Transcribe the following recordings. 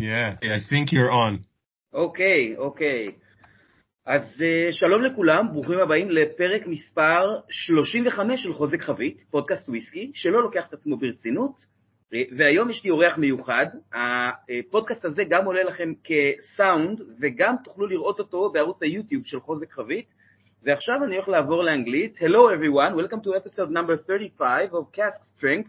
Yeah, I think you're on. אוקיי, okay, אוקיי. Okay. אז uh, שלום לכולם, ברוכים הבאים לפרק מספר 35 של חוזק חבית, פודקאסט וויסקי, שלא לוקח את עצמו ברצינות, והיום יש לי אורח מיוחד. הפודקאסט הזה גם עולה לכם כסאונד, וגם תוכלו לראות אותו בערוץ היוטיוב של חוזק חבית. ועכשיו אני הולך לעבור לאנגלית. Hello everyone, welcome to episode number 35 of Cask Strength,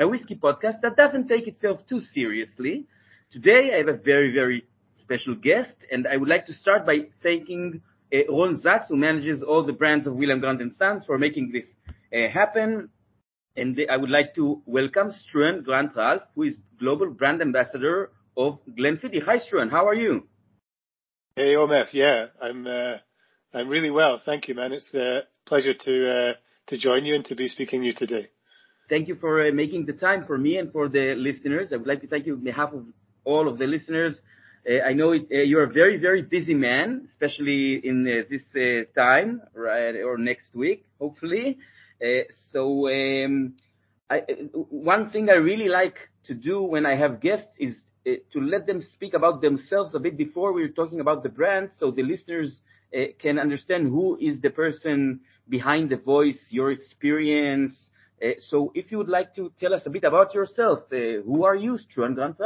a whiskey podcast that doesn't take itself too seriously. Today I have a very, very special guest, and I would like to start by thanking uh, Ron Zacks, who manages all the brands of William Grant & Sons, for making this uh, happen. And I would like to welcome Struan Grant Ralph, who is Global Brand Ambassador of Glenfiddich. Hi, Struan. How are you? Hey, Omef. Yeah, I'm. Uh, I'm really well. Thank you, man. It's a pleasure to uh, to join you and to be speaking to you today. Thank you for uh, making the time for me and for the listeners. I would like to thank you on behalf of all of the listeners. Uh, I know it, uh, you're a very, very busy man, especially in uh, this time, right, or next week, hopefully. so, um, I, one thing I really like to do when I have guests is to let them speak about themselves a bit before we're talking about the brand, so the listeners can understand who is the person behind the voice, your experience. so, if you would like to tell us a bit about yourself, who are you, Struan Grant?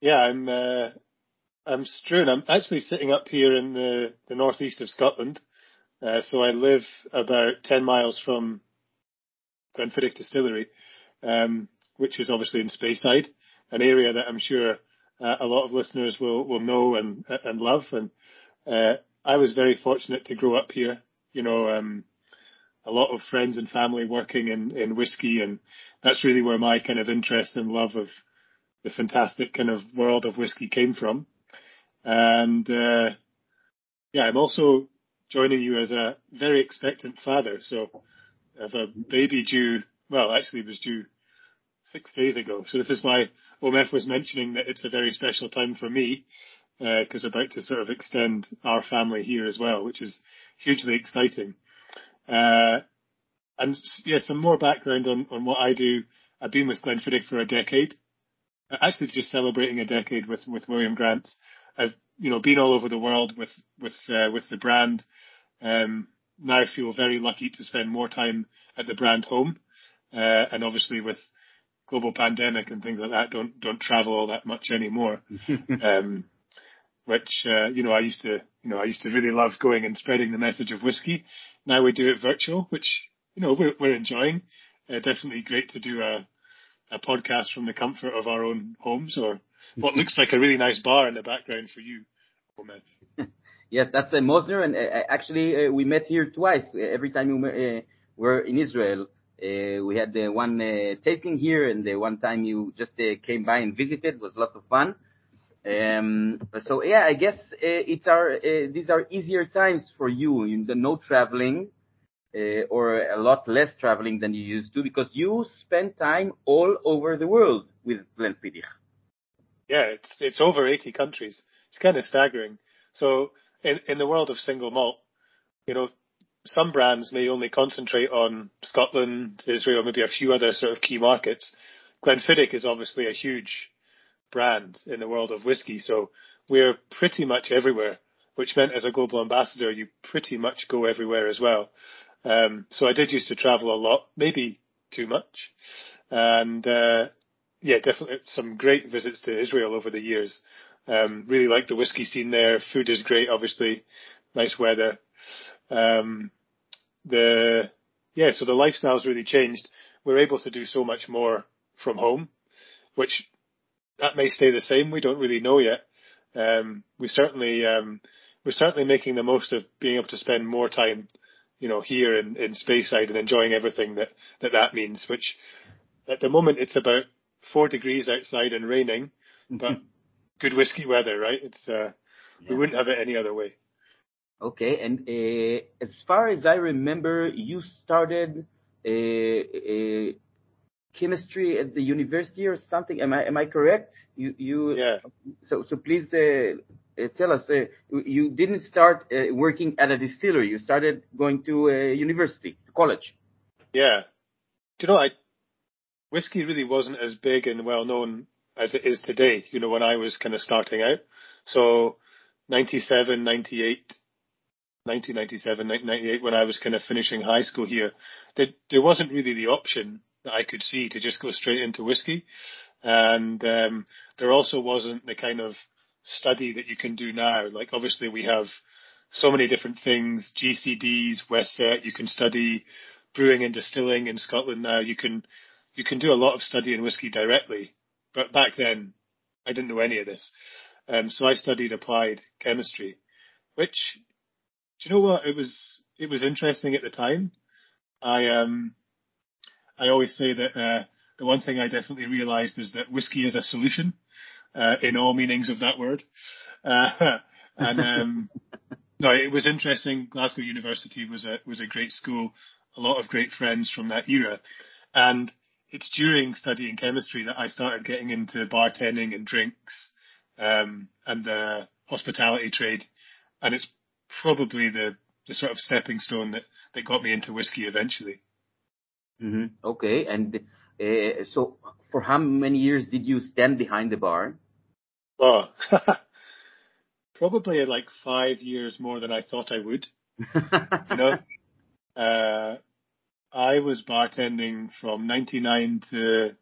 Yeah, I'm uh, I'm Struan. I'm actually sitting up here in the, the northeast of Scotland. Uh, so I live about 10 miles from Glenfiddich Distillery, um, which is obviously in Speyside, an area that I'm sure uh, a lot of listeners will, will know and, and love. And, uh, I was very fortunate to grow up here. You know, um, a lot of friends and family working in, in whiskey and that's really where my kind of interest and love of the fantastic kind of world of whiskey came from. And uh, yeah, I'm also joining you as a very expectant father. So I have a baby due, well, actually it was due six days ago. So this is why Omef was mentioning that it's a very special time for me because uh, about to sort of extend our family here as well, which is hugely exciting. Uh, and yeah, some more background on, on what I do. I've been with Glenfiddich for a decade actually just celebrating a decade with with William Grant. I've you know been all over the world with with uh, with the brand. Um, now feel very lucky to spend more time at the brand home, uh, and obviously with global pandemic and things like that, don't don't travel all that much anymore. um, which uh, you know I used to you know I used to really love going and spreading the message of whiskey. Now we do it virtual, which you know we're, we're enjoying. Uh, definitely great to do a a podcast from the comfort of our own homes or what looks like a really nice bar in the background for you, Omid. yes, that's uh, Mosner, and uh, actually uh, we met here twice. Uh, every time we uh, were in Israel, uh, we had uh, one uh, tasting here, and the one time you just uh, came by and visited it was a lot of fun. Um, so yeah, I guess uh, it's our uh, these are easier times for you. you the no traveling, uh, or a lot less traveling than you used to because you spend time all over the world with Glenfiddich. Yeah, it's it's over 80 countries. It's kind of staggering. So in in the world of single malt, you know, some brands may only concentrate on Scotland, Israel, maybe a few other sort of key markets. Glenfiddich is obviously a huge brand in the world of whiskey, so we're pretty much everywhere, which meant as a global ambassador, you pretty much go everywhere as well. Um, so I did used to travel a lot, maybe too much. And, uh, yeah, definitely some great visits to Israel over the years. Um, really like the whiskey scene there. Food is great, obviously. Nice weather. Um, the, yeah, so the lifestyle's really changed. We're able to do so much more from home, which that may stay the same. We don't really know yet. Um, we certainly, um, we're certainly making the most of being able to spend more time you know, here in, in Speyside and enjoying everything that, that that means, which at the moment it's about four degrees outside and raining, but good whiskey weather, right? It's, uh, yeah. we wouldn't have it any other way. Okay. And, uh, as far as I remember, you started, uh, uh, chemistry at the university or something. Am I, am I correct? You, you, yeah. So, so please, uh, uh, tell us, uh, you didn't start uh, working at a distillery. You started going to a university, college. Yeah. You know, I, whiskey really wasn't as big and well known as it is today, you know, when I was kind of starting out. So 97, 98, 1997, 1998, when I was kind of finishing high school here, there, there wasn't really the option that I could see to just go straight into whiskey. And um, there also wasn't the kind of study that you can do now. Like obviously we have so many different things, GCDs, WSET, you can study brewing and distilling in Scotland now. You can, you can do a lot of study in whiskey directly. But back then I didn't know any of this. Um, so I studied applied chemistry, which, do you know what? It was, it was interesting at the time. I, um, I always say that, uh, the one thing I definitely realized is that whiskey is a solution, uh, in all meanings of that word. Uh, and, um, no, it was interesting. Glasgow University was a, was a great school, a lot of great friends from that era. And it's during studying chemistry that I started getting into bartending and drinks, um, and the hospitality trade. And it's probably the, the sort of stepping stone that, that got me into whiskey eventually. Mm-hmm. Okay. And uh, so, for how many years did you stand behind the bar? Oh, probably like five years more than I thought I would. you know, uh, I was bartending from 99 to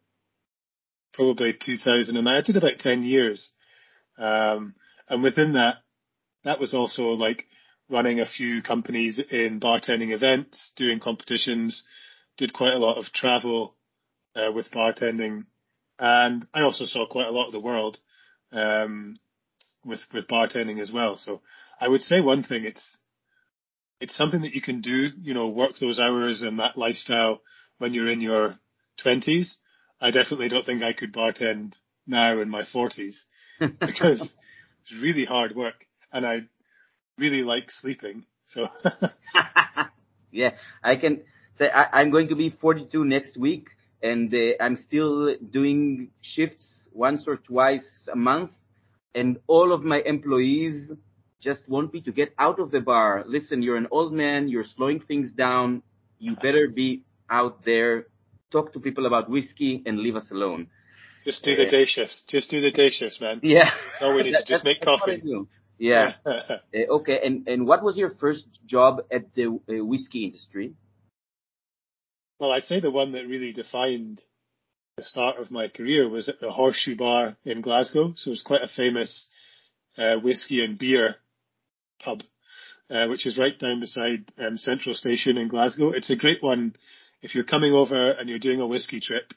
probably 2000 and I did about 10 years. Um, and within that, that was also like running a few companies in bartending events, doing competitions, did quite a lot of travel uh, with bartending, and I also saw quite a lot of the world um, with with bartending as well. So I would say one thing it's it's something that you can do, you know, work those hours and that lifestyle when you're in your twenties. I definitely don't think I could bartend now in my forties because it's really hard work and I really like sleeping. So yeah, I can say I, I'm going to be 42 next week and uh, I'm still doing shifts once or twice a month and all of my employees just want me to get out of the bar. Listen, you're an old man, you're slowing things down. You better be out there, talk to people about whiskey and leave us alone. Just do the day shifts. Just do the day shifts, man. Yeah. That's all we need to just make coffee. Yeah. uh, okay. And and what was your first job at the uh, whiskey industry? Well, I'd say the one that really defined the start of my career was at the Horseshoe Bar in Glasgow. So it was quite a famous uh, whiskey and beer pub, uh, which is right down beside um, Central Station in Glasgow. It's a great one if you're coming over and you're doing a whiskey trip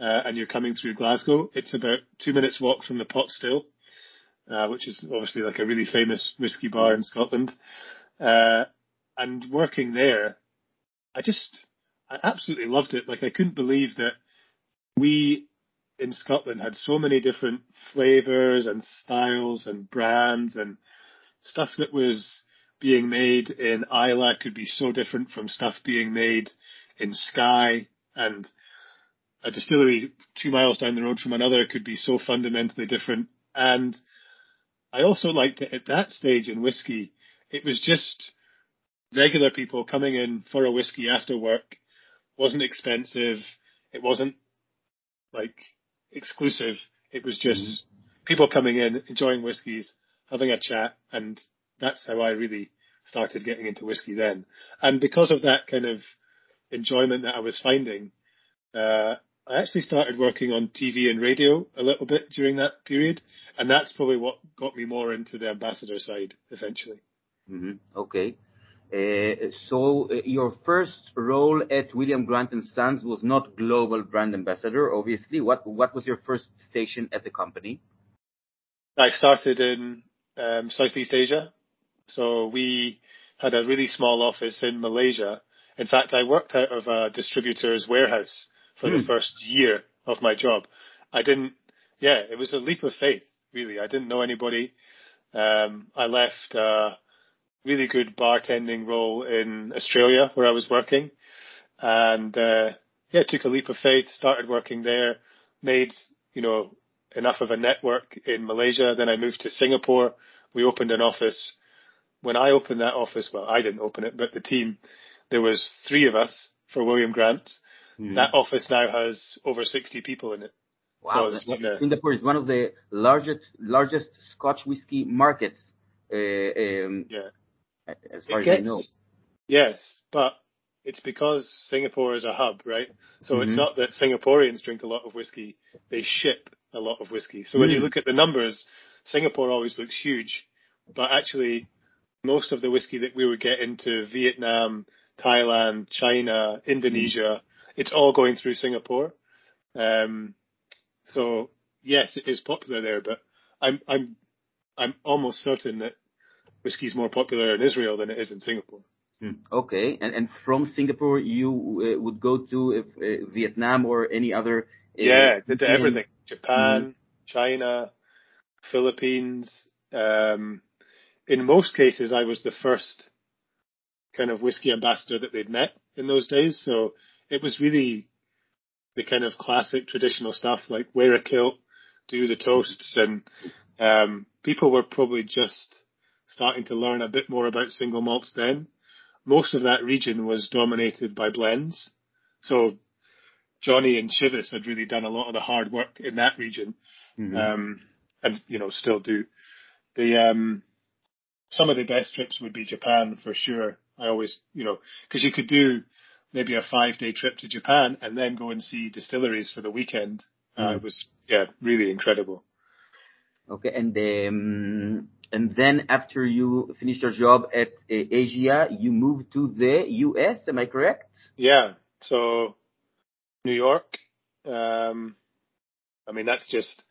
uh, and you're coming through Glasgow, it's about two minutes walk from the Pot Still, uh, which is obviously like a really famous whiskey bar in Scotland. Uh, and working there, I just, I absolutely loved it. Like I couldn't believe that we in Scotland had so many different flavors and styles and brands and stuff that was being made in Islay could be so different from stuff being made in Skye and a distillery two miles down the road from another could be so fundamentally different. And I also liked that at that stage in whiskey, it was just regular people coming in for a whiskey after work. wasn't expensive. It wasn't like exclusive. It was just people coming in, enjoying whiskies, having a chat, and that's how I really started getting into whiskey then. And because of that kind of enjoyment that I was finding, uh, I actually started working on TV and radio a little bit during that period, and that's probably what got me more into the ambassador side eventually. Mm-hmm. Okay. Uh, so uh, your first role at William Grant and Sons was not global brand ambassador, obviously. What what was your first station at the company? I started in um, Southeast Asia, so we had a really small office in Malaysia. In fact, I worked out of a distributor's warehouse for the hmm. first year of my job. I didn't, yeah, it was a leap of faith, really. I didn't know anybody. Um, I left a really good bartending role in Australia where I was working and, uh, yeah, took a leap of faith, started working there, made, you know, enough of a network in Malaysia. Then I moved to Singapore. We opened an office. When I opened that office, well, I didn't open it, but the team, there was three of us for William Grant Mm-hmm. That office now has over 60 people in it. Wow, So it's not a- Singapore is one of the largest largest Scotch whiskey markets, uh, um, Yeah. As far It as I know. gets- Yes, but it's because Singapore is a hub, right? So it's Mhm. not that Singaporeans drink a lot of whiskey; they ship a lot of whiskey. So when you Mm. look at the numbers, Singapore always looks huge, but actually, most of the whiskey that we would get into Vietnam, Thailand, China, Indonesia, it's all going through Singapore. Um, so yes, it is popular there, but I'm I'm I'm almost certain that whiskey is more popular in Israel than it is in Singapore. Hmm, Okay, and and from Singapore you uh, would go to uh, uh, Vietnam or any other. Uh, Yeah, did everything. Japan, China, Philippines. Um, in most cases, I was the first kind of whiskey ambassador that they'd met in those days. So it was really the kind of classic traditional stuff like wear a kilt, do the toasts and, um, people were probably just starting to learn a bit more about single malts then. Most of that region was dominated by blends. So Johnny and Chivas had really done a lot of the hard work in that region, Mhm. um, and you know still do. The um, some of the best trips would be Japan for sure. I always, you know, because you could do maybe a five day trip to Japan and then go and see distilleries for the weekend. Uh, Mm. it was yeah, really incredible. Okay, and um, and then after you finished your job at uh, Asia, you moved to the U.S. Am I correct? Yeah. So New York. Um, I mean, that's just,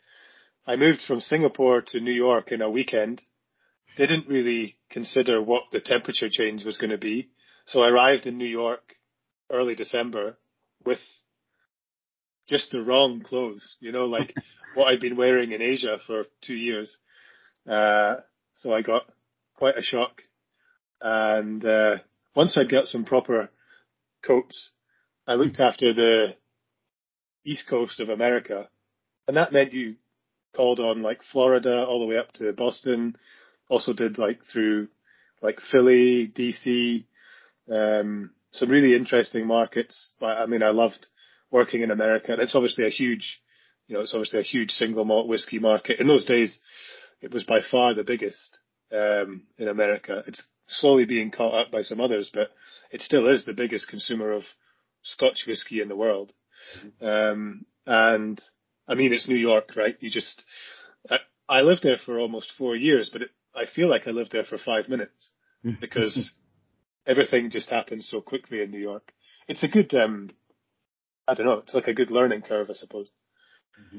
I moved from Singapore to New York in a weekend. Didn't really consider what the temperature change was going to be. So I arrived in New York early December with just the wrong clothes, you know, like what I'd been wearing in Asia for two years. Uh, so I got quite a shock. And, uh, once I'd got some proper coats, I looked after the east coast of America, and that meant you called on like Florida all the way up to Boston. Also did like through like Philly, DC, um, some really interesting markets. But I mean, I loved working in America, it's obviously a huge, you know, it's obviously a huge single malt whiskey market. In those days, it was by far the biggest um, in America. It's slowly being caught up by some others, but it still is the biggest consumer of Scotch whiskey in the world. Um, and I mean, it's New York, right? You just, I, I lived there for almost four years, but it, I feel like I lived there for five minutes because everything just happens so quickly in New York. It's a good, um, I don't know, it's like a good learning curve, I suppose. So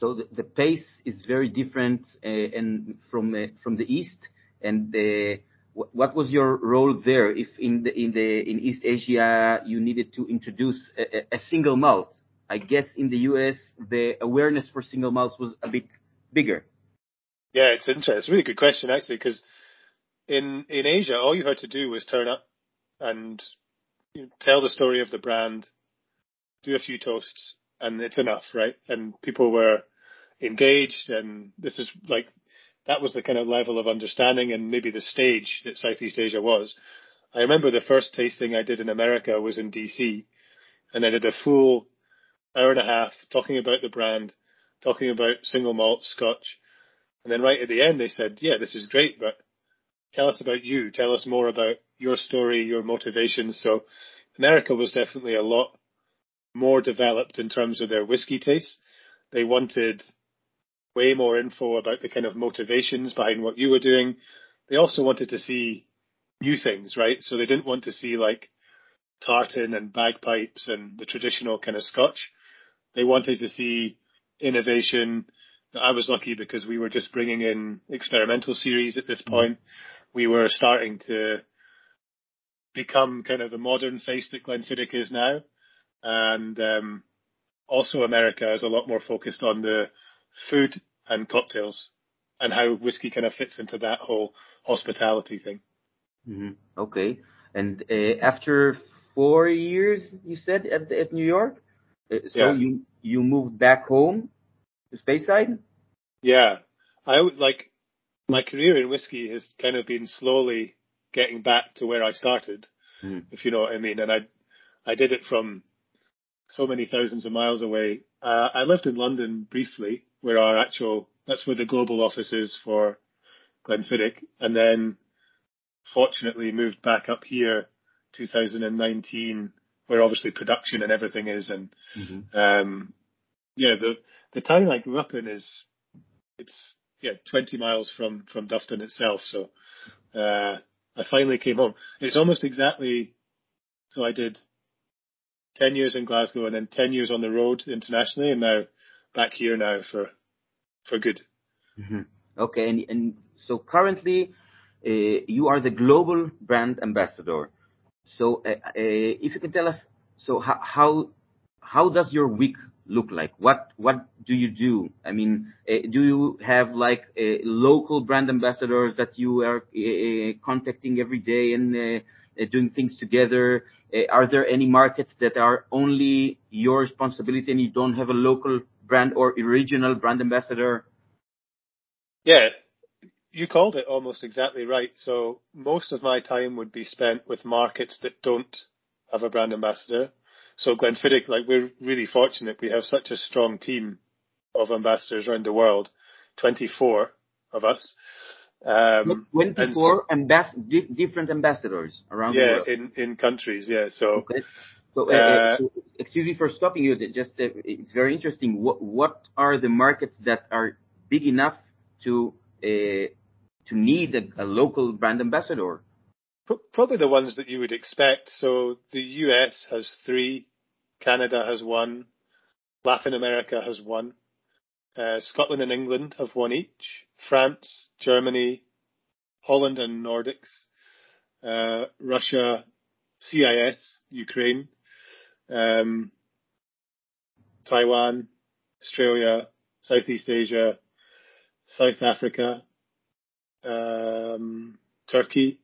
the, the pace is very different uh, and from the east. And uh, what was your role there? If in East Asia you needed to introduce a, single malt, I guess in the U.S. the awareness for single malts was a bit bigger. Yeah, it's interesting. It's a really good question actually, because in in Asia, all you had to do was turn up and tell the story of the brand, do a few toasts, and it's enough, right? And people were engaged, and this is like that was the kind of level of understanding and maybe the stage that Southeast Asia was. I remember the first tasting I did in America was in DC, and I did a full hour and a half talking about the brand, talking about single malt Scotch. And then right at the end, they said, yeah, this is great, but tell us about you. Tell us more about your story, your motivations. So America was definitely a lot more developed in terms of their whiskey taste. They wanted way more info about the kind of motivations behind what you were doing. They also wanted to see new things, right? So they didn't want to see like tartan and bagpipes and the traditional kind of Scotch. They wanted to see innovation. I was lucky because we were just bringing in experimental series at this mm-hmm. point. We were starting to become kind of the modern face that Glenfiddich is now. And um, also America is a lot more focused on the food and cocktails and how whiskey kind of fits into that whole hospitality thing. hmm Okay. And uh, after four years, you said at at New York, uh, so Yeah. you you moved back home to Speyside. Yeah, I would like my career in whiskey has kind of been slowly getting back to where I started, Mhm. if you know what I mean. And I, I did it from so many thousands of miles away. Uh, I lived in London briefly, where our actual that's where the global office is for Glenfiddich, and then fortunately moved back up here 2019, where obviously production and everything is, and mm-hmm. um, yeah, the the town I grew up in is it's yeah 20 miles from from Dufftown itself, so uh, I finally came home. It's almost exactly so I did 10 years in Glasgow and then 10 years on the road internationally, and now back here now for for good. Mm-hmm. Okay, and, and so currently uh, you are the global brand ambassador. So uh, uh, if you can tell us, so how, how how does your week look like? What what do you do? I mean, uh, do you have like uh, local brand ambassadors that you are uh, contacting every day and doing things together? Uh, are there any markets that are only your responsibility and you don't have a local brand or regional brand ambassador? Yeah, you called it almost exactly right. So most of my time would be spent with markets that don't have a brand ambassador. So Glenfiddich, like we're really fortunate. We have such a strong team of ambassadors around the world, 24 of us. Um, 24 ambas- di- different ambassadors around yeah, the world. Yeah, in, in countries, yeah. So, okay. so, uh, uh, excuse me for stopping you. Just uh, it's very interesting. What what are the markets that are big enough to uh, to need a, a, local brand ambassador? Probably the ones that you would expect. So the US has three, Canada has one, Latin America has one, uh, Scotland and England have one each, France, Germany, Holland and Nordics, uh, Russia, CIS, Ukraine, um, Taiwan, Australia, Southeast Asia, South Africa, um, Turkey.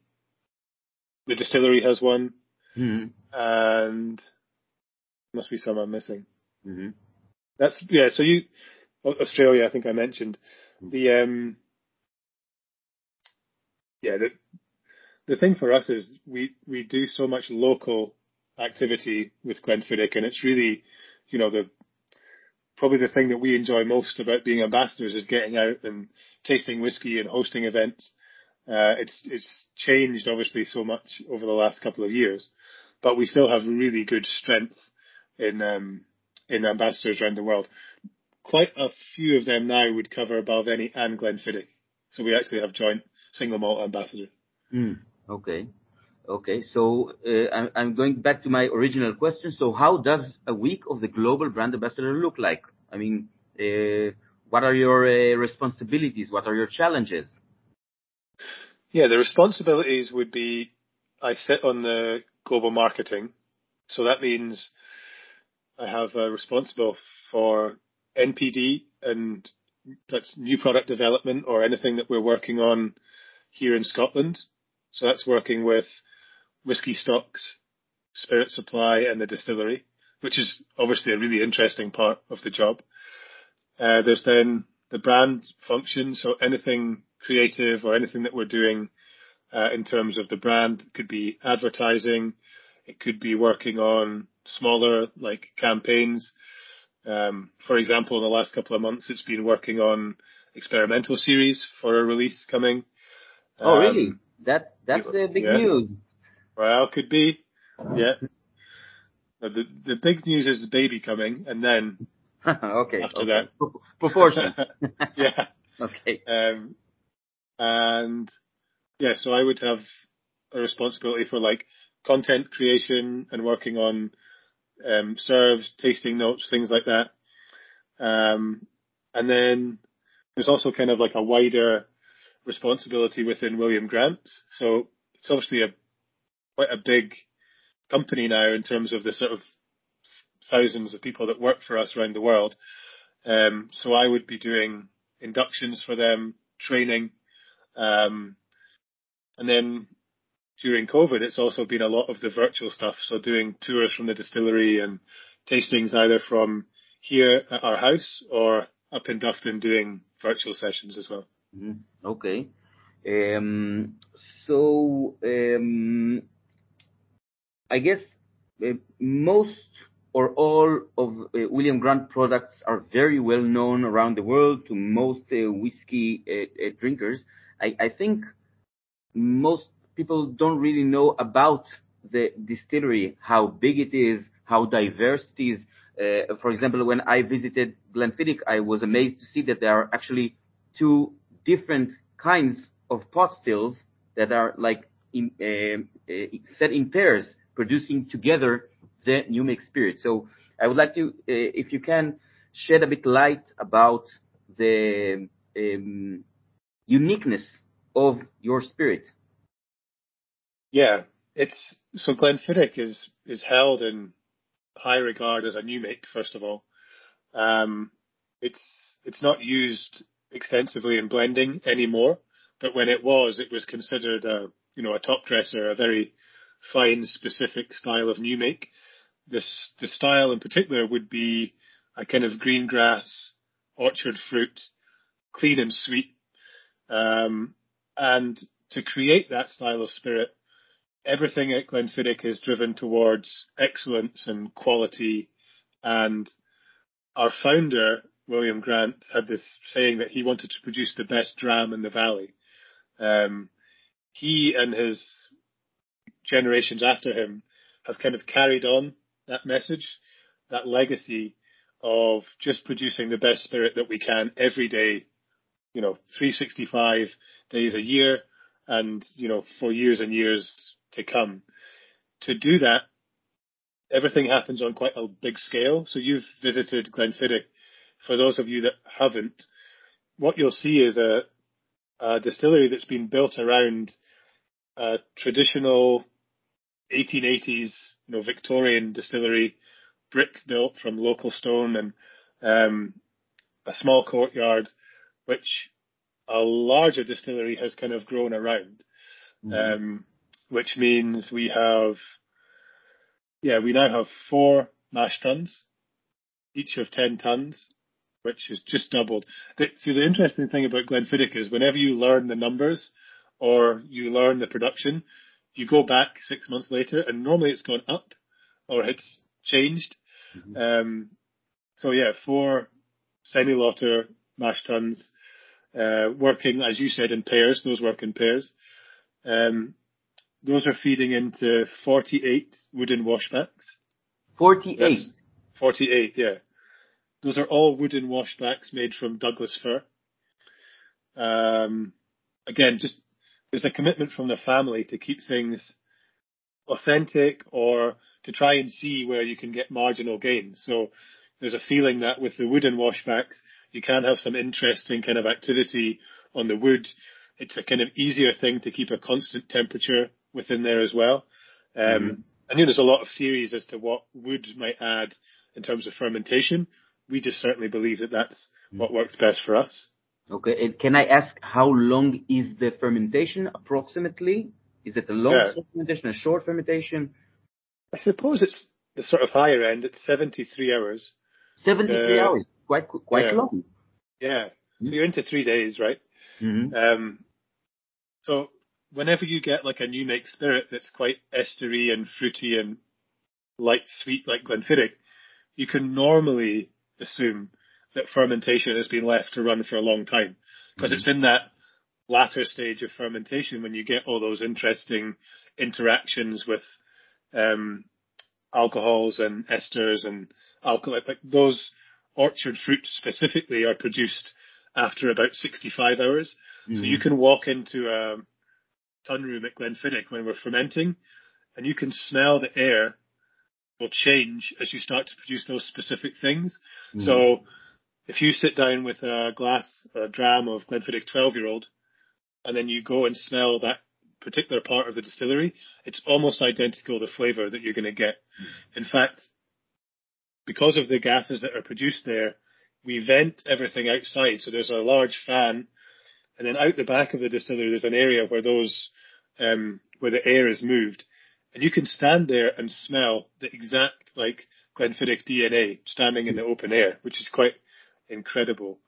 The distillery has one, mm-hmm. and must be some I'm missing. Mm-hmm. That's yeah. So you Australia, I think I mentioned mm-hmm. the um, yeah the the thing for us is we we do so much local activity with Glenfiddich, and it's really you know the probably the thing that we enjoy most about being ambassadors is getting out and tasting whiskey and hosting events. Uh, it's it's changed obviously so much over the last couple of years, but we still have really good strength in um, in ambassadors around the world. Quite a few of them now would cover above Balvenie and Glenfiddich, so we actually have joint single malt ambassador. Mm, okay, okay. So uh, I'm, I'm going back to my original question. So how does a week of the global brand ambassador look like? I mean. Uh, what are your uh, responsibilities? What are your challenges? Yeah, the responsibilities would be I sit on the global marketing. So that means I have a responsible for NPD and that's new product development or anything that we're working on here in Scotland. So that's working with whiskey stocks, spirit supply and the distillery, which is obviously a really interesting part of the job. Uh, there's then the brand function, so anything creative or anything that we're doing uh, in terms of the brand it could be advertising, it could be working on smaller like campaigns. Um, for example, in the last couple of months, it's been working on experimental series for a release coming. Oh, um, really? That that's the big yeah. news. Well, could be. Yeah. the the big news is the baby coming, and then okay. After okay. that. Proportion. yeah. Okay. Um, and yeah, so I would have a responsibility for like content creation and working on um, serves, tasting notes, things like that. Um, and then there's also kind of like a wider responsibility within William Grant's. So it's obviously a quite a big company now in terms of the sort of thousands of people that work for us around the world. Um, so I would be doing inductions for them, training, um, and then during COVID, it's also been a lot of the virtual stuff. So doing tours from the distillery and tastings either from here at our house or up in Dufftown doing virtual sessions as well. Mm-hmm. Okay. Um, so um, I guess uh, most or all of uh, William Grant products are very well known around the world to most uh, whiskey uh, uh, drinkers, I, I, think most people don't really know about the distillery, how big it is, how diverse it is. Uh, for example, when I visited Glenfiddich, I was amazed to see that there are actually two different kinds of pot stills that are like in, uh, set in pairs, producing together the new make spirit. So I would like to, uh, if you can, shed a bit light about the um, uniqueness of your spirit. Yeah, it's so Glenfiddich is is held in high regard as a new make. First of all, um, it's it's not used extensively in blending anymore, but when it was, it was considered a you know a top dresser, a very fine specific style of new make this the style in particular would be a kind of green grass, orchard fruit, clean and sweet. Um, and to create that style of spirit, everything at Glenfiddich is driven towards excellence and quality. And our founder, William Grant, had this saying that he wanted to produce the best dram in the valley. Um, he and his generations after him have kind of carried on that message, that legacy of just producing the best spirit that we can every day, you know, 365 days a year and, you know, for years and years to come. To do that, everything happens on quite a big scale. So you've visited Glenfiddich. For those of you that haven't, what you'll see is a, a distillery that's been built around a traditional 1880s, you know, Victorian distillery, brick built from local stone and um, a small courtyard, which a larger distillery has kind of grown around. Mm-hmm. Um, which means we have, yeah, we now have four mash tuns, each of 10 tons, which is just doubled. The, see, the interesting thing about Glenfiddich is whenever you learn the numbers or you learn the production, you go back six months later and normally it's gone up or it's changed. Mm-hmm. Um, so yeah, four semi-lauter mash tuns, uh, working, as you said, in pairs. Those work in pairs. Um, those are feeding into 48 wooden washbacks. 48? That's 48, yeah. Those are all wooden washbacks made from Douglas fir. Um, again, just there's a commitment from the family to keep things authentic or to try and see where you can get marginal gains. So there's a feeling that with the wooden washbacks, you can have some interesting kind of activity on the wood. It's a kind of easier thing to keep a constant temperature within there as well. Um, mm-hmm. I know there's a lot of theories as to what wood might add in terms of fermentation. We just certainly believe that that's mm-hmm. what works best for us. Okay. And can I ask how long is the fermentation approximately? Is it a long yeah. fermentation, a short fermentation? I suppose it's the sort of higher end. It's 73 hours. 73 uh, hours. Quite, quite yeah. long. Yeah. Mm-hmm. So you're into three days, right? Mm-hmm. Um, so whenever you get like a new make spirit that's quite estery and fruity and light sweet like Glenfiddich, you can normally assume that fermentation has been left to run for a long time because mm-hmm. it's in that latter stage of fermentation when you get all those interesting interactions with um, alcohols and esters and alcohol. Like those orchard fruits specifically are produced after about 65 hours. Mm-hmm. So you can walk into a tun room at Glenfiddich when we're fermenting and you can smell the air will change as you start to produce those specific things. Mm-hmm. So if you sit down with a glass, a dram of Glenfiddich 12 year old, and then you go and smell that particular part of the distillery, it's almost identical the flavour that you're going to get. Mm. In fact, because of the gases that are produced there, we vent everything outside. So there's a large fan, and then out the back of the distillery, there's an area where those, um, where the air is moved, and you can stand there and smell the exact like Glenfiddich DNA standing in the open air, which is quite incredible.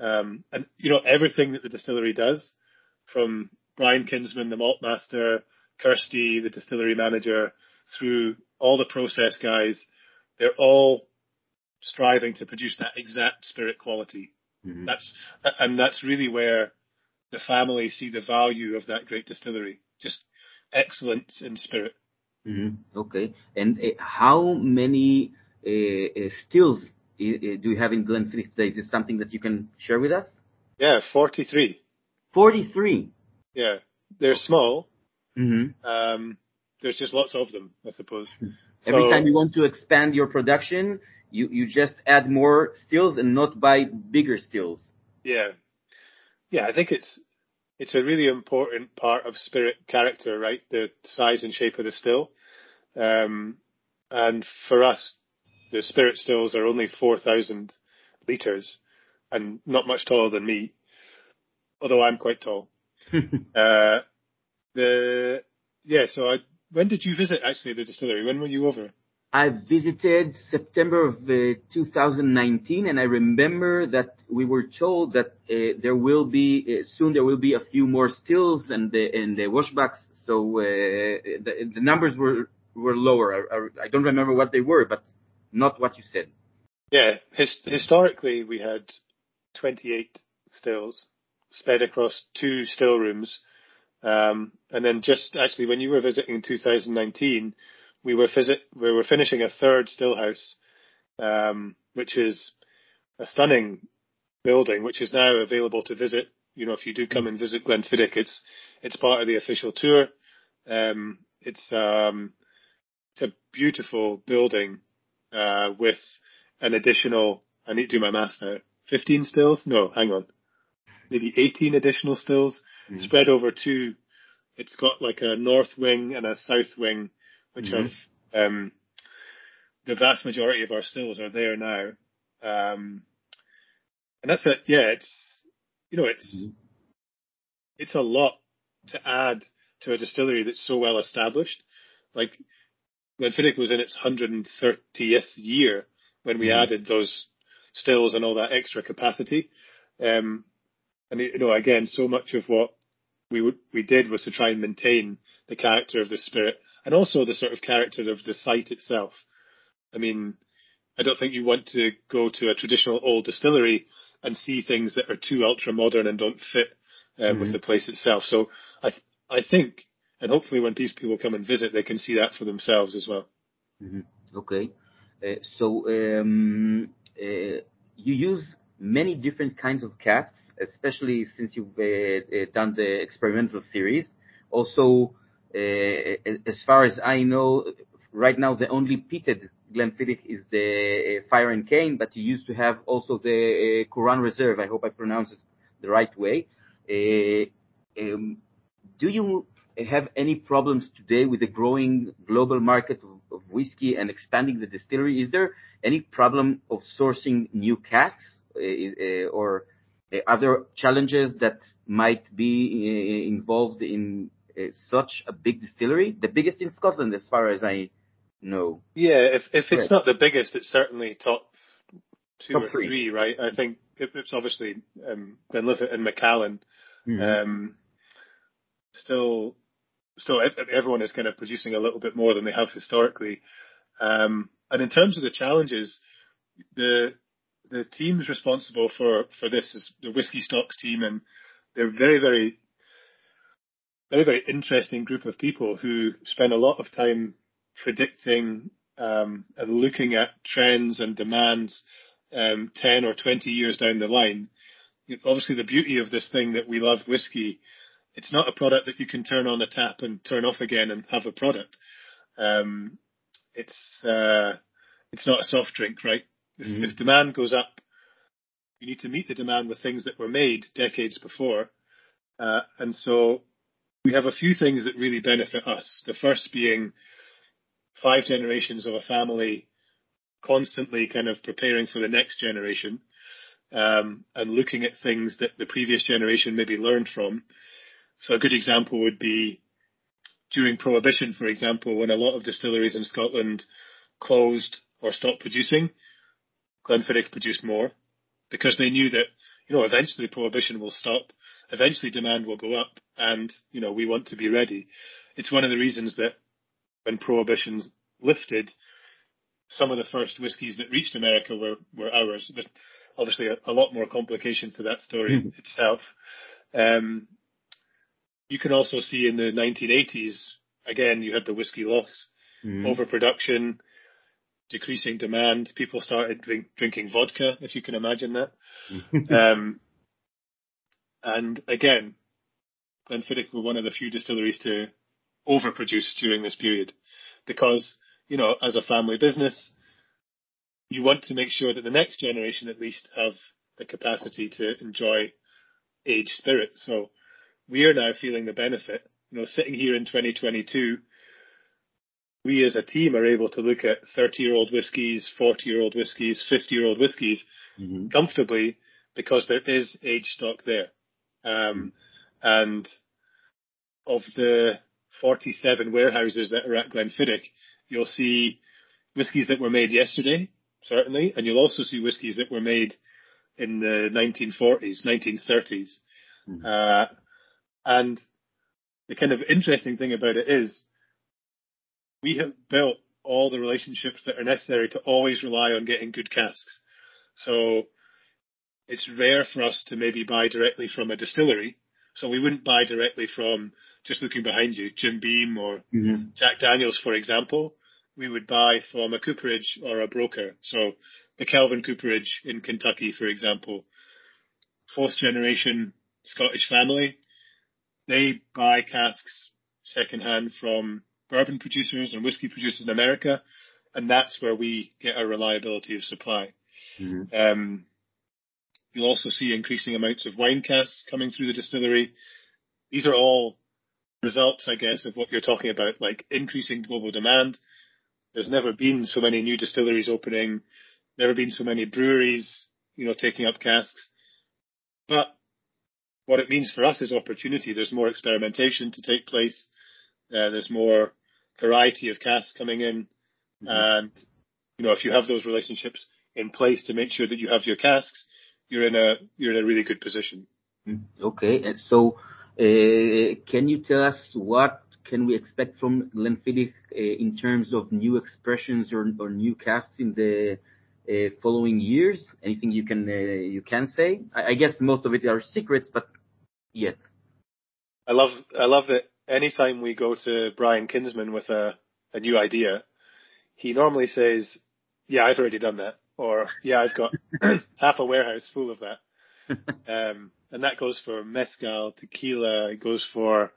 Um, and you know everything that the distillery does, from Brian Kinsman, the malt master, Kirsty, the distillery manager, through all the process guys, they're all striving to produce that exact spirit quality. Mhm. That's and that's really where the family see the value of that great distillery. Just excellence in spirit. Mhm. Okay. And uh, how many uh, uh, stills uh, uh, do you have in Glenfiddich today? Is this something that you can share with us? Yeah, 43. 43. Yeah, they're small. Mm-hmm. Um, there's just lots of them, I suppose. Every So- time you want to expand your production, you, you just add more stills and not buy bigger stills. Yeah, yeah. I think it's it's a really important part of spirit character, right? The size and shape of the still. Um, and for us, the spirit stills are only four thousand liters, and not much taller than me, although I'm quite tall. Uh, the yeah. So I, when did you visit actually the distillery? When were you over? I visited September of uh, 2019, and I remember that we were told that uh, there will be uh, soon there will be a few more stills and the and the washbacks. So the, numbers were lower. I, don't remember what they were, but not what you said. Yeah, his, historically we had 28 stills spread across two still rooms. Um, and then just actually when you were visiting in 2019, we were visit, we were finishing a third stillhouse, um, which is a stunning building, which is now available to visit. You know, if you do come and visit Glenfiddich, it's, it's part of the official tour. Um, it's, um, it's a beautiful building, uh, with an additional, I need to do my math now, 15 stills? No, hang on. Maybe 18 additional stills Mhm. spread over two. It's got like a north wing and a south wing, which Mhm. have, um, the vast majority of our stills are there now. Um, and that's it. Yeah, it's, you know, it's, Mhm. it's a lot to add to a distillery that's so well established. Like, Glenfiddich was in its 130th year when we Mhm. added those stills and all that extra capacity. Um, and you know, again, so much of what we would, we did was to try and maintain the character of the spirit and also the sort of character of the site itself. I mean, I don't think you want to go to a traditional old distillery and see things that are too ultra modern and don't fit um, with Mhm. the place itself. So I, I think, and hopefully when these people come and visit, they can see that for themselves as well. Mhm. Okay. Uh, so um, uh, you use many different kinds of casks, especially since you've uh, uh, done the experimental series. Also, uh, as far as I know, right now the only peated Glenfiddich is the uh, Fire and Cane, but you used to have also the uh, Caoran Reserve. I hope I pronounce it the right way. Uh, um, do you have any problems today with the growing global market of, whiskey and expanding the distillery? Is there any problem of sourcing new casks uh, uh, or uh, other challenges that might be uh, involved in uh, such a big distillery? The biggest in Scotland, as far as I know. Yeah, if if it's Right. not the biggest, it's certainly top two Top or three. three, right? I think it, it's obviously um, Glenlivet and Macallan. Mhm. Um, still, still, everyone is kind of producing a little bit more than they have historically. Um, and in terms of the challenges, the the teams responsible for for this is the whiskey stocks team, and they're very, very, very, very interesting group of people who spend a lot of time predicting um, and looking at trends and demands um, 10 or 20 years down the line. Obviously, the beauty of this thing that we love whiskey, it's not a product that you can turn on the tap and turn off again and have a product. Um, it's uh, it's not a soft drink, right? If, Mhm. if demand goes up, you need to meet the demand with things that were made decades before. Uh, and so we have a few things that really benefit us. The first being five generations of a family constantly kind of preparing for the next generation um, and looking at things that the previous generation maybe learned from. So a good example would be during Prohibition, for example, when a lot of distilleries in Scotland closed or stopped producing, Glenfiddich produced more because they knew that, you know, eventually Prohibition will stop, eventually demand will go up, and, you know, we want to be ready. It's one of the reasons that when Prohibition's lifted, some of the first whiskies that reached America were, were ours. There's obviously a, a lot more complications to that story Mhm. itself. Um, you can also see in the 1980s, again, you had the whiskey loch, Mhm. overproduction, decreasing demand. People started drink, drinking vodka, if you can imagine that. Um, and again, Glenfiddich were one of the few distilleries to overproduce during this period because, you know, as a family business, you want to make sure that the next generation at least have the capacity to enjoy aged spirit. So we are now feeling the benefit. You know, sitting here in 2022, we as a team are able to look at 30 year old whiskies, 40 year old whiskies, 50 year old whiskies Mhm. comfortably because there is age stock there. Um, and of the 47 warehouses that are at Glenfiddich, you'll see whiskies that were made yesterday, certainly, and you'll also see whiskies that were made in the 1940s, 1930s. Mhm. Uh, and the kind of interesting thing about it is we have built all the relationships that are necessary to always rely on getting good casks. So it's rare for us to maybe buy directly from a distillery. So we wouldn't buy directly from just looking behind you, Jim Beam or Mhm. Jack Daniels, for example. We would buy from a cooperage or a broker. So the Kelvin Cooperage in Kentucky, for example, fourth generation Scottish family. They buy casks secondhand from bourbon producers and whiskey producers in America. And that's where we get our reliability of supply. Mhm. Um, you'll also see increasing amounts of wine casks coming through the distillery. These are all results, I guess, of what you're talking about, like increasing global demand. There's never been so many new distilleries opening, never been so many breweries, you know, taking up casks. But what it means for us is opportunity. There's more experimentation to take place. Uh, there's more variety of casks coming in. Mhm. And, you know, if you have those relationships in place to make sure that you have your casks, you're in a, you're in a really good position. Mm, Okay. and So, uh, can you tell us what can we expect from Glenfiddich uh, in terms of new expressions or or new casks in the uh, following years? Anything you can uh, you can say? I I guess most of it are secrets, but yet. I love I love that anytime we go to Brian Kinsman with a, a new idea, he normally says, Yeah, I've already done that or yeah, I've got half a warehouse full of that. Um and that goes for mezcal, tequila, it goes for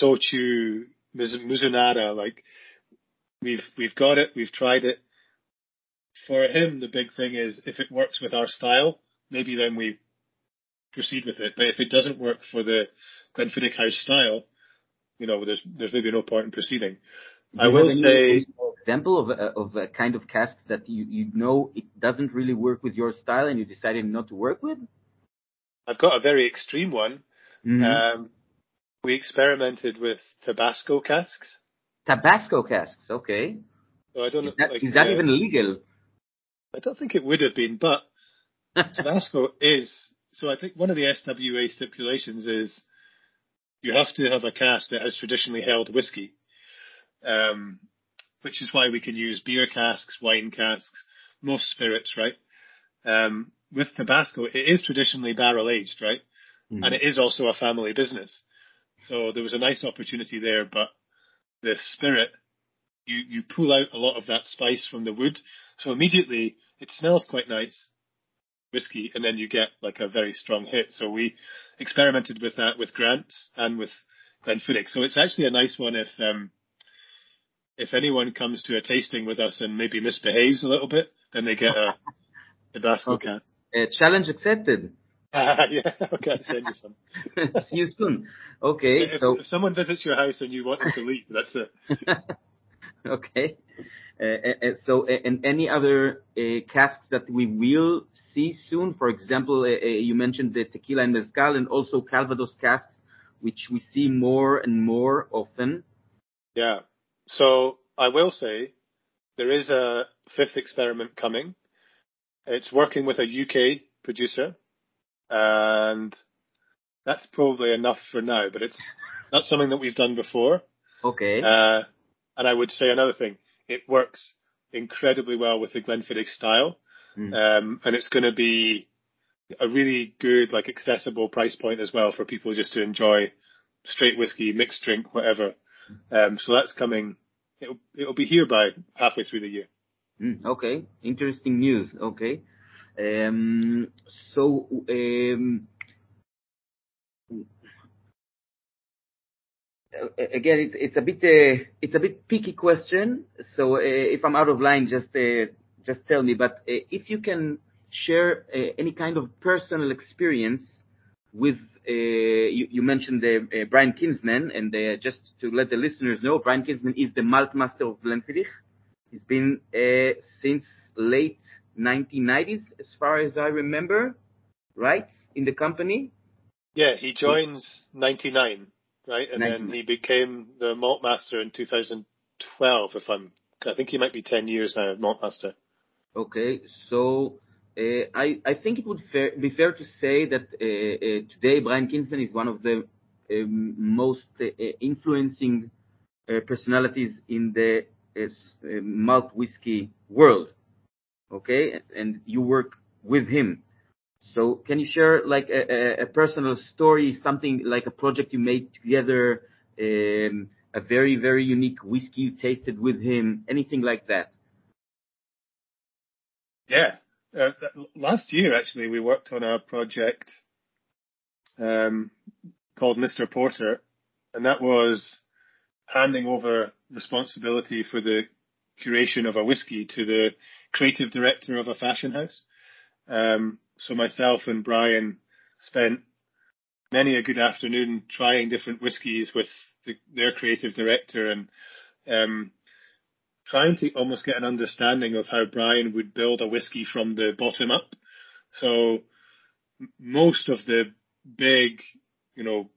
shochu, Miz- Mizunara, like we've we've got it, we've tried it. For him the big thing is if it works with our style, maybe then we proceed with it. But if it doesn't work for the Glenfiddich House style, you know, there's there's maybe no point in proceeding. I will have any say- example of a, of a kind of cask that you you know it doesn't really work with your style and you decided not to work with? I've got a very extreme one. Mhm. Um, we experimented with Tabasco casks. Tabasco casks. Okay. So I don't know. Is that, like, is that uh, even legal? I don't think it would have been, but Tabasco is. So I think one of the SWA stipulations is you have to have a cask that has traditionally held whiskey, um, which is why we can use beer casks, wine casks, most spirits, right? Um, with Tabasco, it is traditionally barrel aged, right? Mhm. and it is also a family business. So there was a nice opportunity there, but the spirit, you, you pull out a lot of that spice from the wood. So immediately it smells quite nice, whiskey, and then you get like a very strong hit. So we experimented with that with Grant and with Glenfiddich. So it's actually a nice one if, um, if anyone comes to a tasting with us and maybe misbehaves a little bit, then they get a Tabasco Okay. can. Uh, challenge accepted. yeah, okay, I'll send you some. See you soon. Okay, if, so if someone visits your house and you want them to leave, that's it. okay. Uh, uh, uh, so, uh, and any other uh, casks that we will see soon? For example, uh, uh, you mentioned the tequila and mezcal, and also Calvados casks, which we see more and more often. Yeah. So I will say there is a fifth experiment coming. It's working with a UK producer, and that's probably enough for now. But it's not something that we've done before. Okay. Uh, and I would say another thing: it works incredibly well with the Glenfiddich style. Mm. Um, and it's going to be a really good, like accessible price point as well for people just to enjoy straight whiskey, mixed drink, whatever. Um, so that's coming. It'll, it'll be here by halfway through the year. Mm, okay, interesting news. Okay, um, so um, again, it's it's a bit uh, it's a bit picky question. So uh, if I'm out of line, just uh, just tell me. But uh, if you can share uh, any kind of personal experience with you, you, mentioned uh, Brian Kinsman, and just to let the listeners know, Brian Kinsman is the malt master of Glenfiddich. He's been since late 1990s, as far as I remember, right, in the company. Yeah, he joins 99, right, and 99. then he became the malt master in 2012. If I'm, I think he might be 10 years now, malt master. Okay, so uh, I, I think it would be fair to say that uh, uh, today Brian Kinsman is one of the um, most influencing personalities in the malt whiskey world. Okay, and you work with him. So can you share like a, a, personal story, something like a project you made together, um, a very, very unique whiskey you tasted with him, anything like that? Yeah, uh, last year, actually, we worked on a project um, called Mr. Porter, and that was handing over responsibility for the curation of a whiskey to the creative director of a fashion house. Um, so myself and Brian spent many a good afternoon trying different whiskies with the, their creative director and um, trying to almost get an understanding of how Brian would build a whiskey from the bottom up. So most of the big, you know,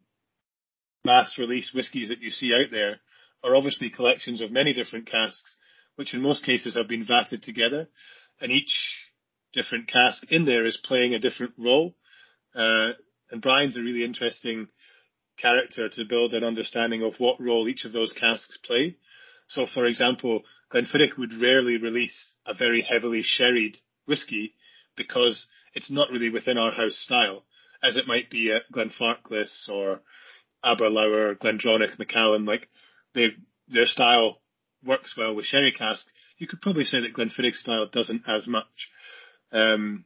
mass release whiskies that you see out there are obviously collections of many different casks, which in most cases have been vatted together, and each different cask in there is playing a different role. Uh, and Brian's a really interesting character to build an understanding of what role each of those casks play. So, for example, Glenfiddich would rarely release a very heavily sherried whiskey because it's not really within our house style, as it might be at Glenfarclas or Aberlour, Glendronach, Macallan. Like they, their style works well with sherry cask. You could probably say that Glenfiddich's style doesn't as much. Um,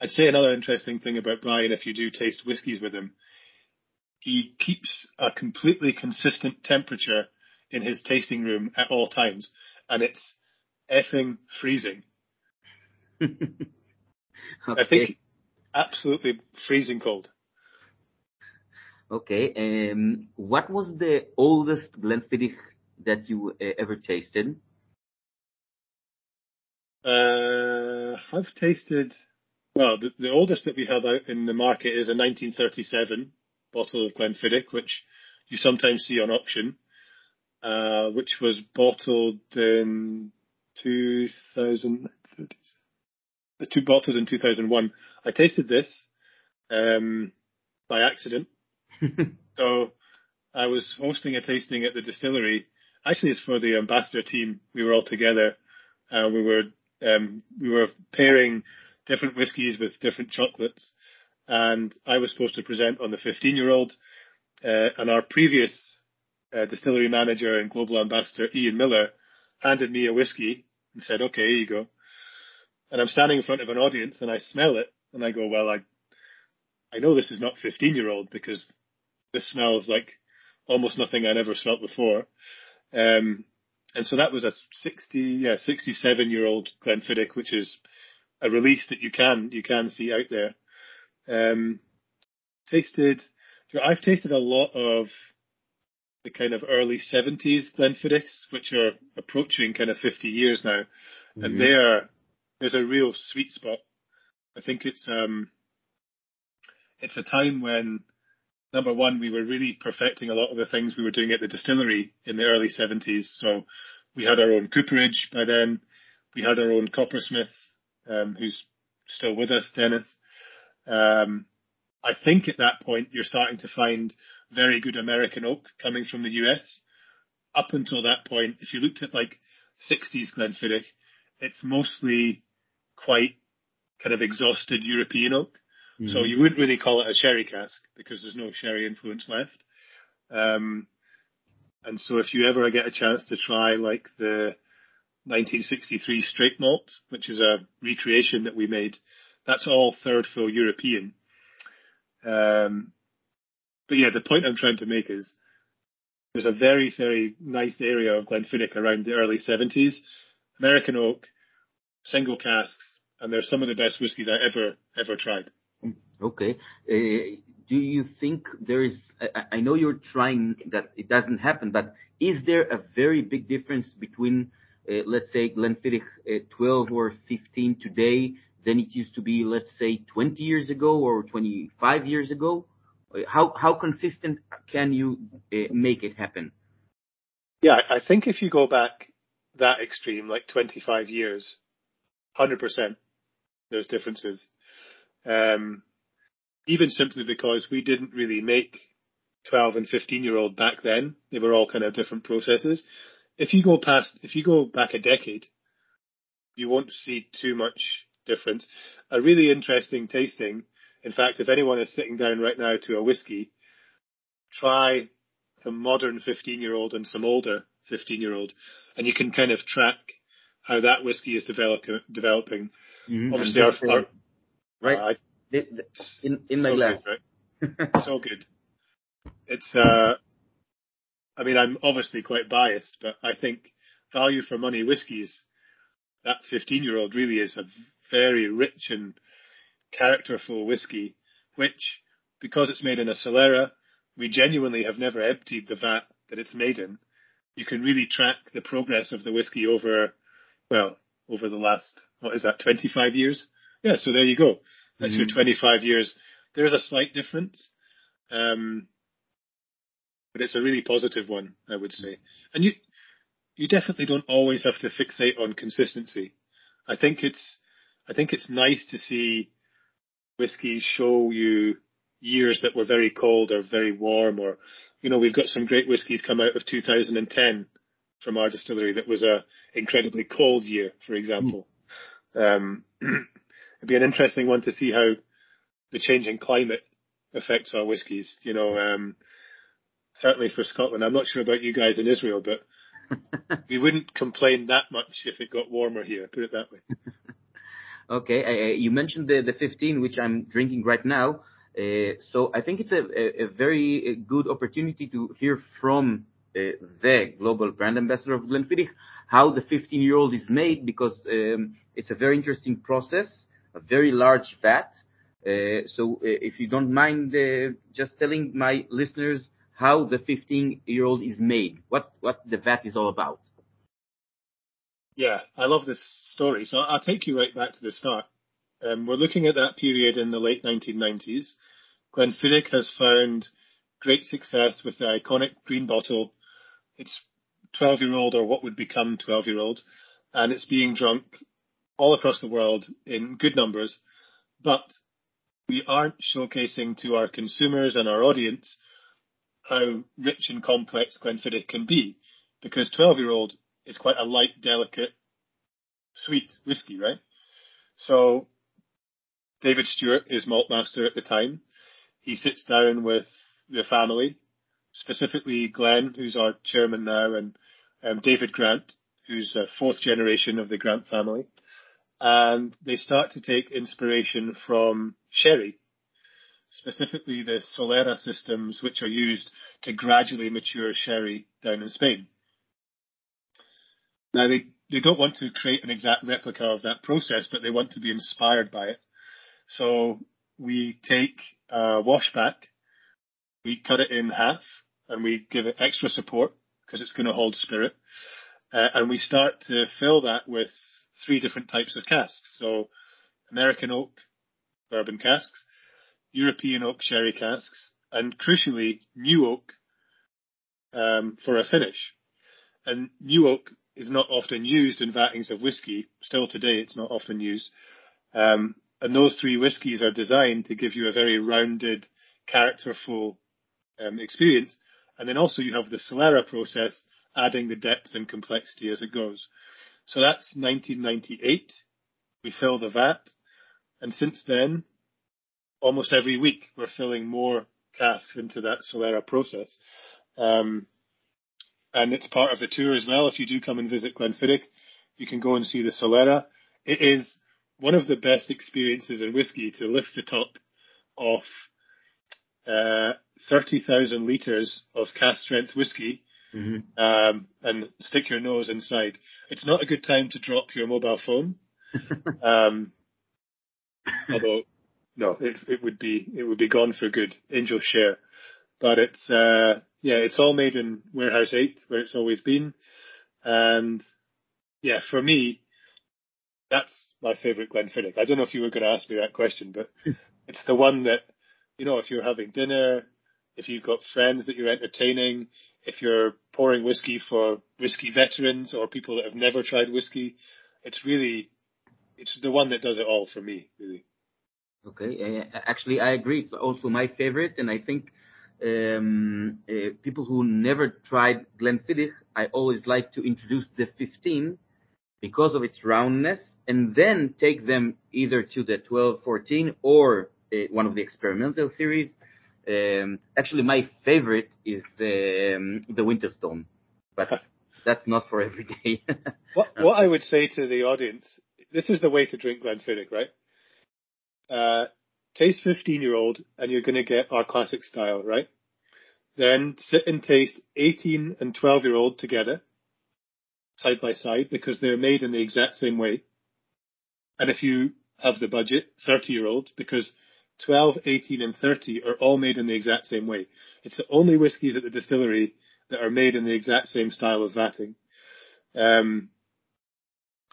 I'd say another interesting thing about Brian, if you do taste whiskies with him, he keeps a completely consistent temperature in his tasting room at all times, and it's effing freezing. okay. I think absolutely freezing cold. Okay. Um, what was the oldest Glenfiddich that you uh, ever tasted? Uh, I've tasted. Well, the, the oldest that we have out in the market is a 1937 bottle of Glenfiddich, which you sometimes see on auction. Uh, which was bottled in 2000, two bottled in 2001. I tasted this, um, by accident. so I was hosting a tasting at the distillery. Actually, it's for the ambassador team. We were all together. Uh, we were, um, we were pairing different whiskies with different chocolates and I was supposed to present on the 15 year old, uh, and our previous uh, distillery manager and global ambassador Ian Millar handed me a whiskey and said, "Okay, here you go." And I'm standing in front of an audience and I smell it and I go, "Well, I I know this is not 15 year old because this smells like almost nothing I'd ever smelt before." Um, and so that was a 60, yeah, 67 year old Glenfiddich, which is a release that you can you can see out there. Um, tasted, I've tasted a lot of the kind of early 70s Glenfiddichs, which are approaching kind of 50 years now. Mm-hmm. And they are, there's a real sweet spot. I think it's, um, it's a time when number one, we were really perfecting a lot of the things we were doing at the distillery in the early 70s. So we had our own cooperage by then. We had our own coppersmith, um, who's still with us, Dennis. Um, I think at that point you're starting to find very good American oak coming from the US. Up until that point, if you looked at like 60s Glenfiddich, it's mostly quite kind of exhausted European oak. Mm-hmm. So you wouldn't really call it a sherry cask because there's no sherry influence left. Um, and so if you ever get a chance to try like the 1963 straight malt, which is a recreation that we made, that's all third fill European. Um, but yeah, the point I'm trying to make is there's a very, very nice area of Glenfiddich around the early 70s. American oak, single casks, and they're some of the best whiskies I ever, ever tried. Okay. Uh, do you think there is, I, I know you're trying that it doesn't happen, but is there a very big difference between, uh, let's say, Glenfiddich uh, 12 or 15 today than it used to be, let's say, 20 years ago or 25 years ago? How how consistent can you uh, make it happen? Yeah, I think if you go back that extreme, like 25 years, 100%, there's differences. Um, even simply because we didn't really make 12 and 15 year old back then. They were all kind of different processes. If you go past, if you go back a decade, you won't see too much difference. A really interesting tasting. In fact, if anyone is sitting down right now to a whiskey, try some modern 15 year old and some older 15 year old, and you can kind of track how that whiskey is develop, developing. Mm-hmm. Obviously, our, our, right. Uh, in in my so glass. Good, right? so good. It's uh, I mean, I'm obviously quite biased, but I think value for money whiskies. That 15 year old really is a very rich and characterful whiskey, which, because it's made in a Solera, we genuinely have never emptied the vat that it's made in. You can really track the progress of the whiskey over, well, over the last, what is that, 25 years? Yeah, so there you go. That's mm-hmm. your 25 years. There's a slight difference. Um, but it's a really positive one, I would say. And you, you definitely don't always have to fixate on consistency. I think it's, I think it's nice to see whiskies show you years that were very cold or very warm or, you know, we've got some great whiskies come out of 2010 from our distillery that was a incredibly cold year, for example. Mm. Um, it'd be an interesting one to see how the changing climate affects our whiskies. You know, um, certainly for Scotland. I'm not sure about you guys in Israel, but we wouldn't complain that much if it got warmer here. Put it that way. okay, uh, you mentioned the the 15, which I'm drinking right now. Uh, so I think it's a, a, very good opportunity to hear from uh, the global brand ambassador of Glenfiddich how the 15 year old is made because um, it's a very interesting process a very large vat. Uh, so uh, if you don't mind uh, just telling my listeners how the 15-year-old is made, what what the vat is all about. Yeah, I love this story. So I'll take you right back to the start. Um, we're looking at that period in the late 1990s. Glenfiddich has found great success with the iconic green bottle. It's 12 year old or what would become 12 year old, and it's being drunk all across the world in good numbers, but we aren't showcasing to our consumers and our audience how rich and complex Glenfiddich can be, because 12 year old is quite a light, delicate, sweet whiskey, right? So David Stewart is malt master at the time. He sits down with the family, specifically Glenn, who's our chairman now, and um, David Grant, who's a fourth generation of the Grant family and they start to take inspiration from sherry, specifically the Solera systems which are used to gradually mature sherry down in Spain. Now they, they don't want to create an exact replica of that process, but they want to be inspired by it. So we take a washback, we cut it in half, and we give it extra support because it's going to hold spirit. Uh, and we start to fill that with three different types of casks. So American oak bourbon casks, European oak sherry casks, and crucially new oak um, for a finish. And new oak is not often used in vatings of whiskey. Still today, it's not often used. Um, and those three whiskies are designed to give you a very rounded, characterful um, experience. And then also you have the Solera process adding the depth and complexity as it goes. So that's 1998. We fill the vat. And since then, almost every week, we're filling more casks into that Solera process. Um, and it's part of the tour as well. If you do come and visit Glenfiddich, you can go and see the Solera. It is one of the best experiences in whiskey to lift the top off uh, 30,000 litres of cask strength whiskey mm-hmm. um, and stick your nose inside. It's not a good time to drop your mobile phone. um, although, no, it, it would be, it would be gone for good. Angel share. But it's, uh, yeah, it's all made in Warehouse 8 where it's always been. And yeah, for me, that's my favourite Glenfiddich. I don't know if you were going to ask me that question, but it's the one that, you know, if you're having dinner, if you've got friends that you're entertaining, if you're pouring whiskey for whiskey veterans or people that have never tried whiskey, it's really, it's the one that does it all for me, really. Okay, uh, actually, I agree. It's also my favorite, and I think um, uh, people who never tried Glenfiddich, I always like to introduce the 15 because of its roundness, and then take them either to the 12, 14, or uh, one of the experimental series. Um, actually, my favorite is um, the Winter Storm, but that's not for every day. what, what I would say to the audience, this is the way to drink Glenfiddich, right? Uh, taste 15 year old and you're going to get our classic style, right? Then sit and taste 18 and 12 year old together side by side because they're made in the exact same way. And if you have the budget, 30 year old, because 12, 18 and 30 are all made in the exact same way. It's the only whiskies at the distillery that are made in the exact same style of vatting. Um,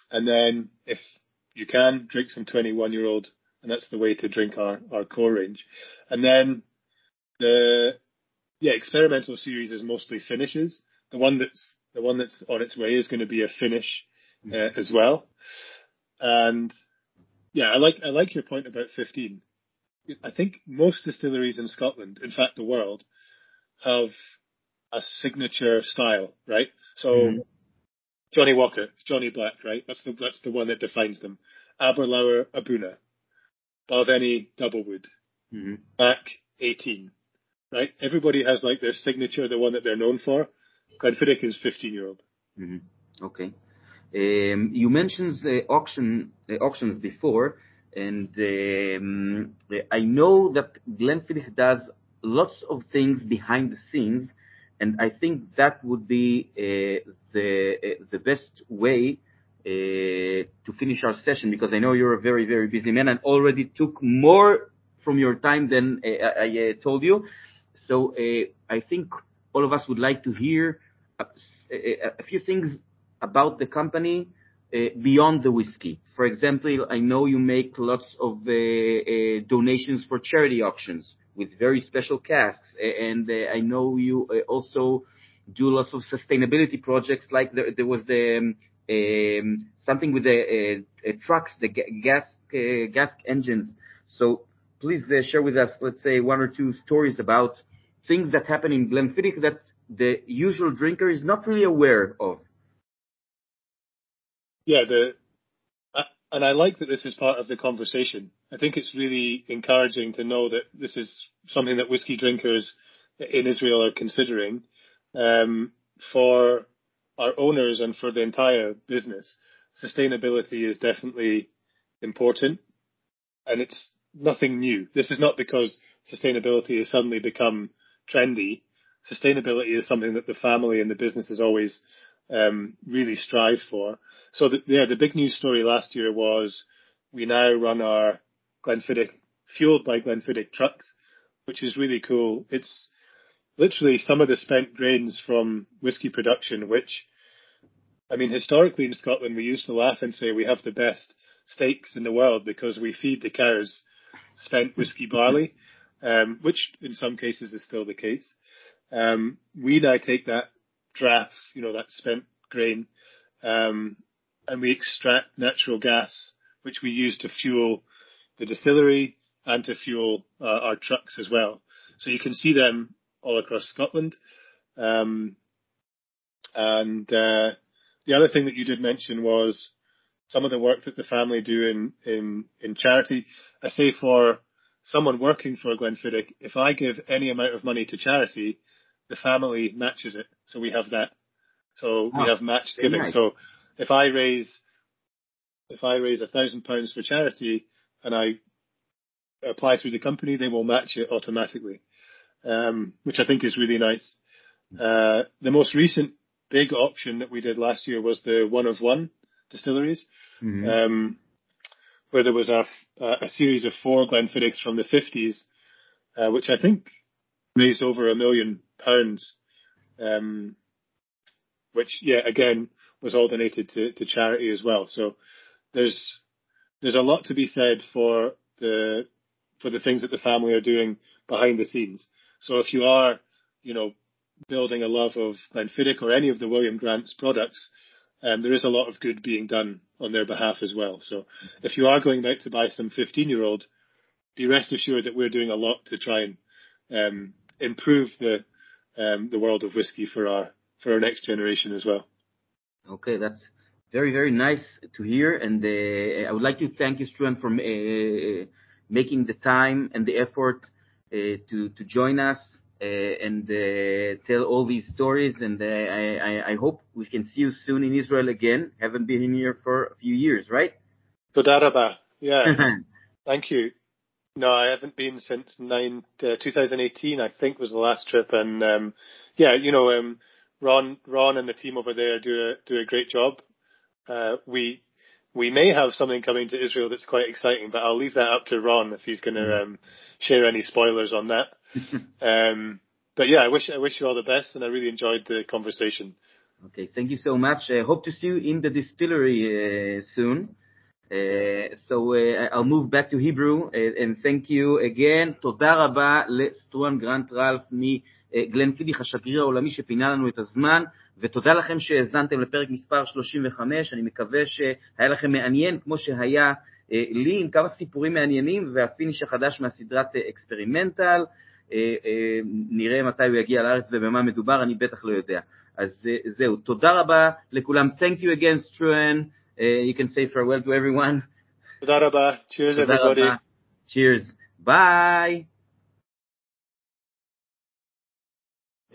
and then if you can, drink some 21 year old, and that's the way to drink our, our core range. And then the, yeah, experimental series is mostly finishes. The one that's the one that's on its way is going to be a finish uh, mm-hmm. as well. And yeah, I like I like your point about 15. I think most distilleries in Scotland, in fact the world, have a signature style, right? So mm-hmm. Johnnie Walker, Johnnie Black, right? That's the that's the one that defines them. Aberlour A'bunadh, Balvenie Doublewood, mm-hmm. Mac 18, right? Everybody has like their signature, the one that they're known for. Glenfiddich is 15 year old. Mm-hmm. Okay. Um, you mentioned the auction the auctions before, and um, I know that Glenfiddich does lots of things behind the scenes, and I think that would be uh, the uh, the best way to finish our session because I know you're a very very busy man and already took more from your time than uh, I uh, told you. So uh, I think all of us would like to hear a, few things about the company uh, beyond the whiskey. For example, I know you make lots of uh, uh, donations for charity auctions with very special casks, and I know you also do lots of sustainability projects. Like there, there was the um, something with the trucks, the gas gas engines. So please share with us, let's say, one or two stories about things that happen in Glenfiddich that the usual drinker is not really aware of. Yeah, the uh, and I like that this is part of the conversation. I think it's really encouraging to know that this is something that whiskey drinkers in Israel are considering um, for our owners and for the entire business. Sustainability is definitely important, and it's nothing new. This is not because sustainability has suddenly become trendy sustainability is something that the family and the business has always um, really strived for. So the, yeah, the big news story last year was we now run our Glenfiddich fueled by Glenfiddich trucks, which is really cool. It's literally some of the spent grains from whiskey production, which I mean, historically in Scotland, we used to laugh and say we have the best steaks in the world because we feed the cows spent whiskey barley, um, which in some cases is still the case. Um, we now take that draff, you know, that spent grain, um, and we extract natural gas, which we use to fuel the distillery and to fuel uh, our trucks as well. So you can see them all across Scotland. Um, and, uh, the other thing that you did mention was some of the work that the family do in, in, in charity. I say for someone working for Glenfiddich, if I give any amount of money to charity, the family matches it. So we have that. So oh, we have matched giving. Nice. So if I raise, if I raise a thousand pounds for charity and I apply through the company, they will match it automatically, um, which I think is really nice. Uh, the most recent big auction that we did last year was the one of one distilleries, mm-hmm. um, where there was a, a series of four Glenfiddichs from the 50s, uh, which I think raised over a million pounds, um, which yeah, again was all donated to, to charity as well. So there's there's a lot to be said for the for the things that the family are doing behind the scenes. So if you are, you know, building a love of Glenfiddich or any of the William Grant's products, um, there is a lot of good being done on their behalf as well. So if you are going out to buy some 15 year old, be rest assured that we're doing a lot to try and um, improve the um, the world of whiskey for our for our next generation as well. Okay, that's very very nice to hear, and uh, I would like to thank you, Struan, for uh, making the time and the effort to to join us uh, and uh, tell all these stories. And uh, I, I hope we can see you soon in Israel again. Haven't been in here for a few years, right? Toda Yeah. Thank you. No, I haven't been since nine, uh, 2018, I think was the last trip. And, um, yeah, you know, um, Ron, Ron and the team over there do a, do a great job. Uh, we, we may have something coming to Israel that's quite exciting, but I'll leave that up to Ron if he's going to, mm. um, share any spoilers on that. um, but yeah, I wish, I wish you all the best and I really enjoyed the conversation. Okay. Thank you so much. I hope to see you in the distillery, uh, soon. Uh, so uh, I'll move back to Hebrew uh, and thank you again. תודה רבה לסטרואן גרנט רלף מגלן פידיך השגריר העולמי שפינה לנו את הזמן ותודה לכם שהאזנתם לפרק מספר 35, אני מקווה שהיה לכם מעניין כמו שהיה לי עם כמה סיפורים מעניינים והפיניש החדש מהסדרת אקספרימנטל, נראה מתי הוא יגיע לארץ ובמה מדובר, אני בטח לא יודע. אז זהו, תודה רבה לכולם. Thank you again, Struan. Uh, you can say farewell to everyone. Cheers, everybody. Cheers. Bye.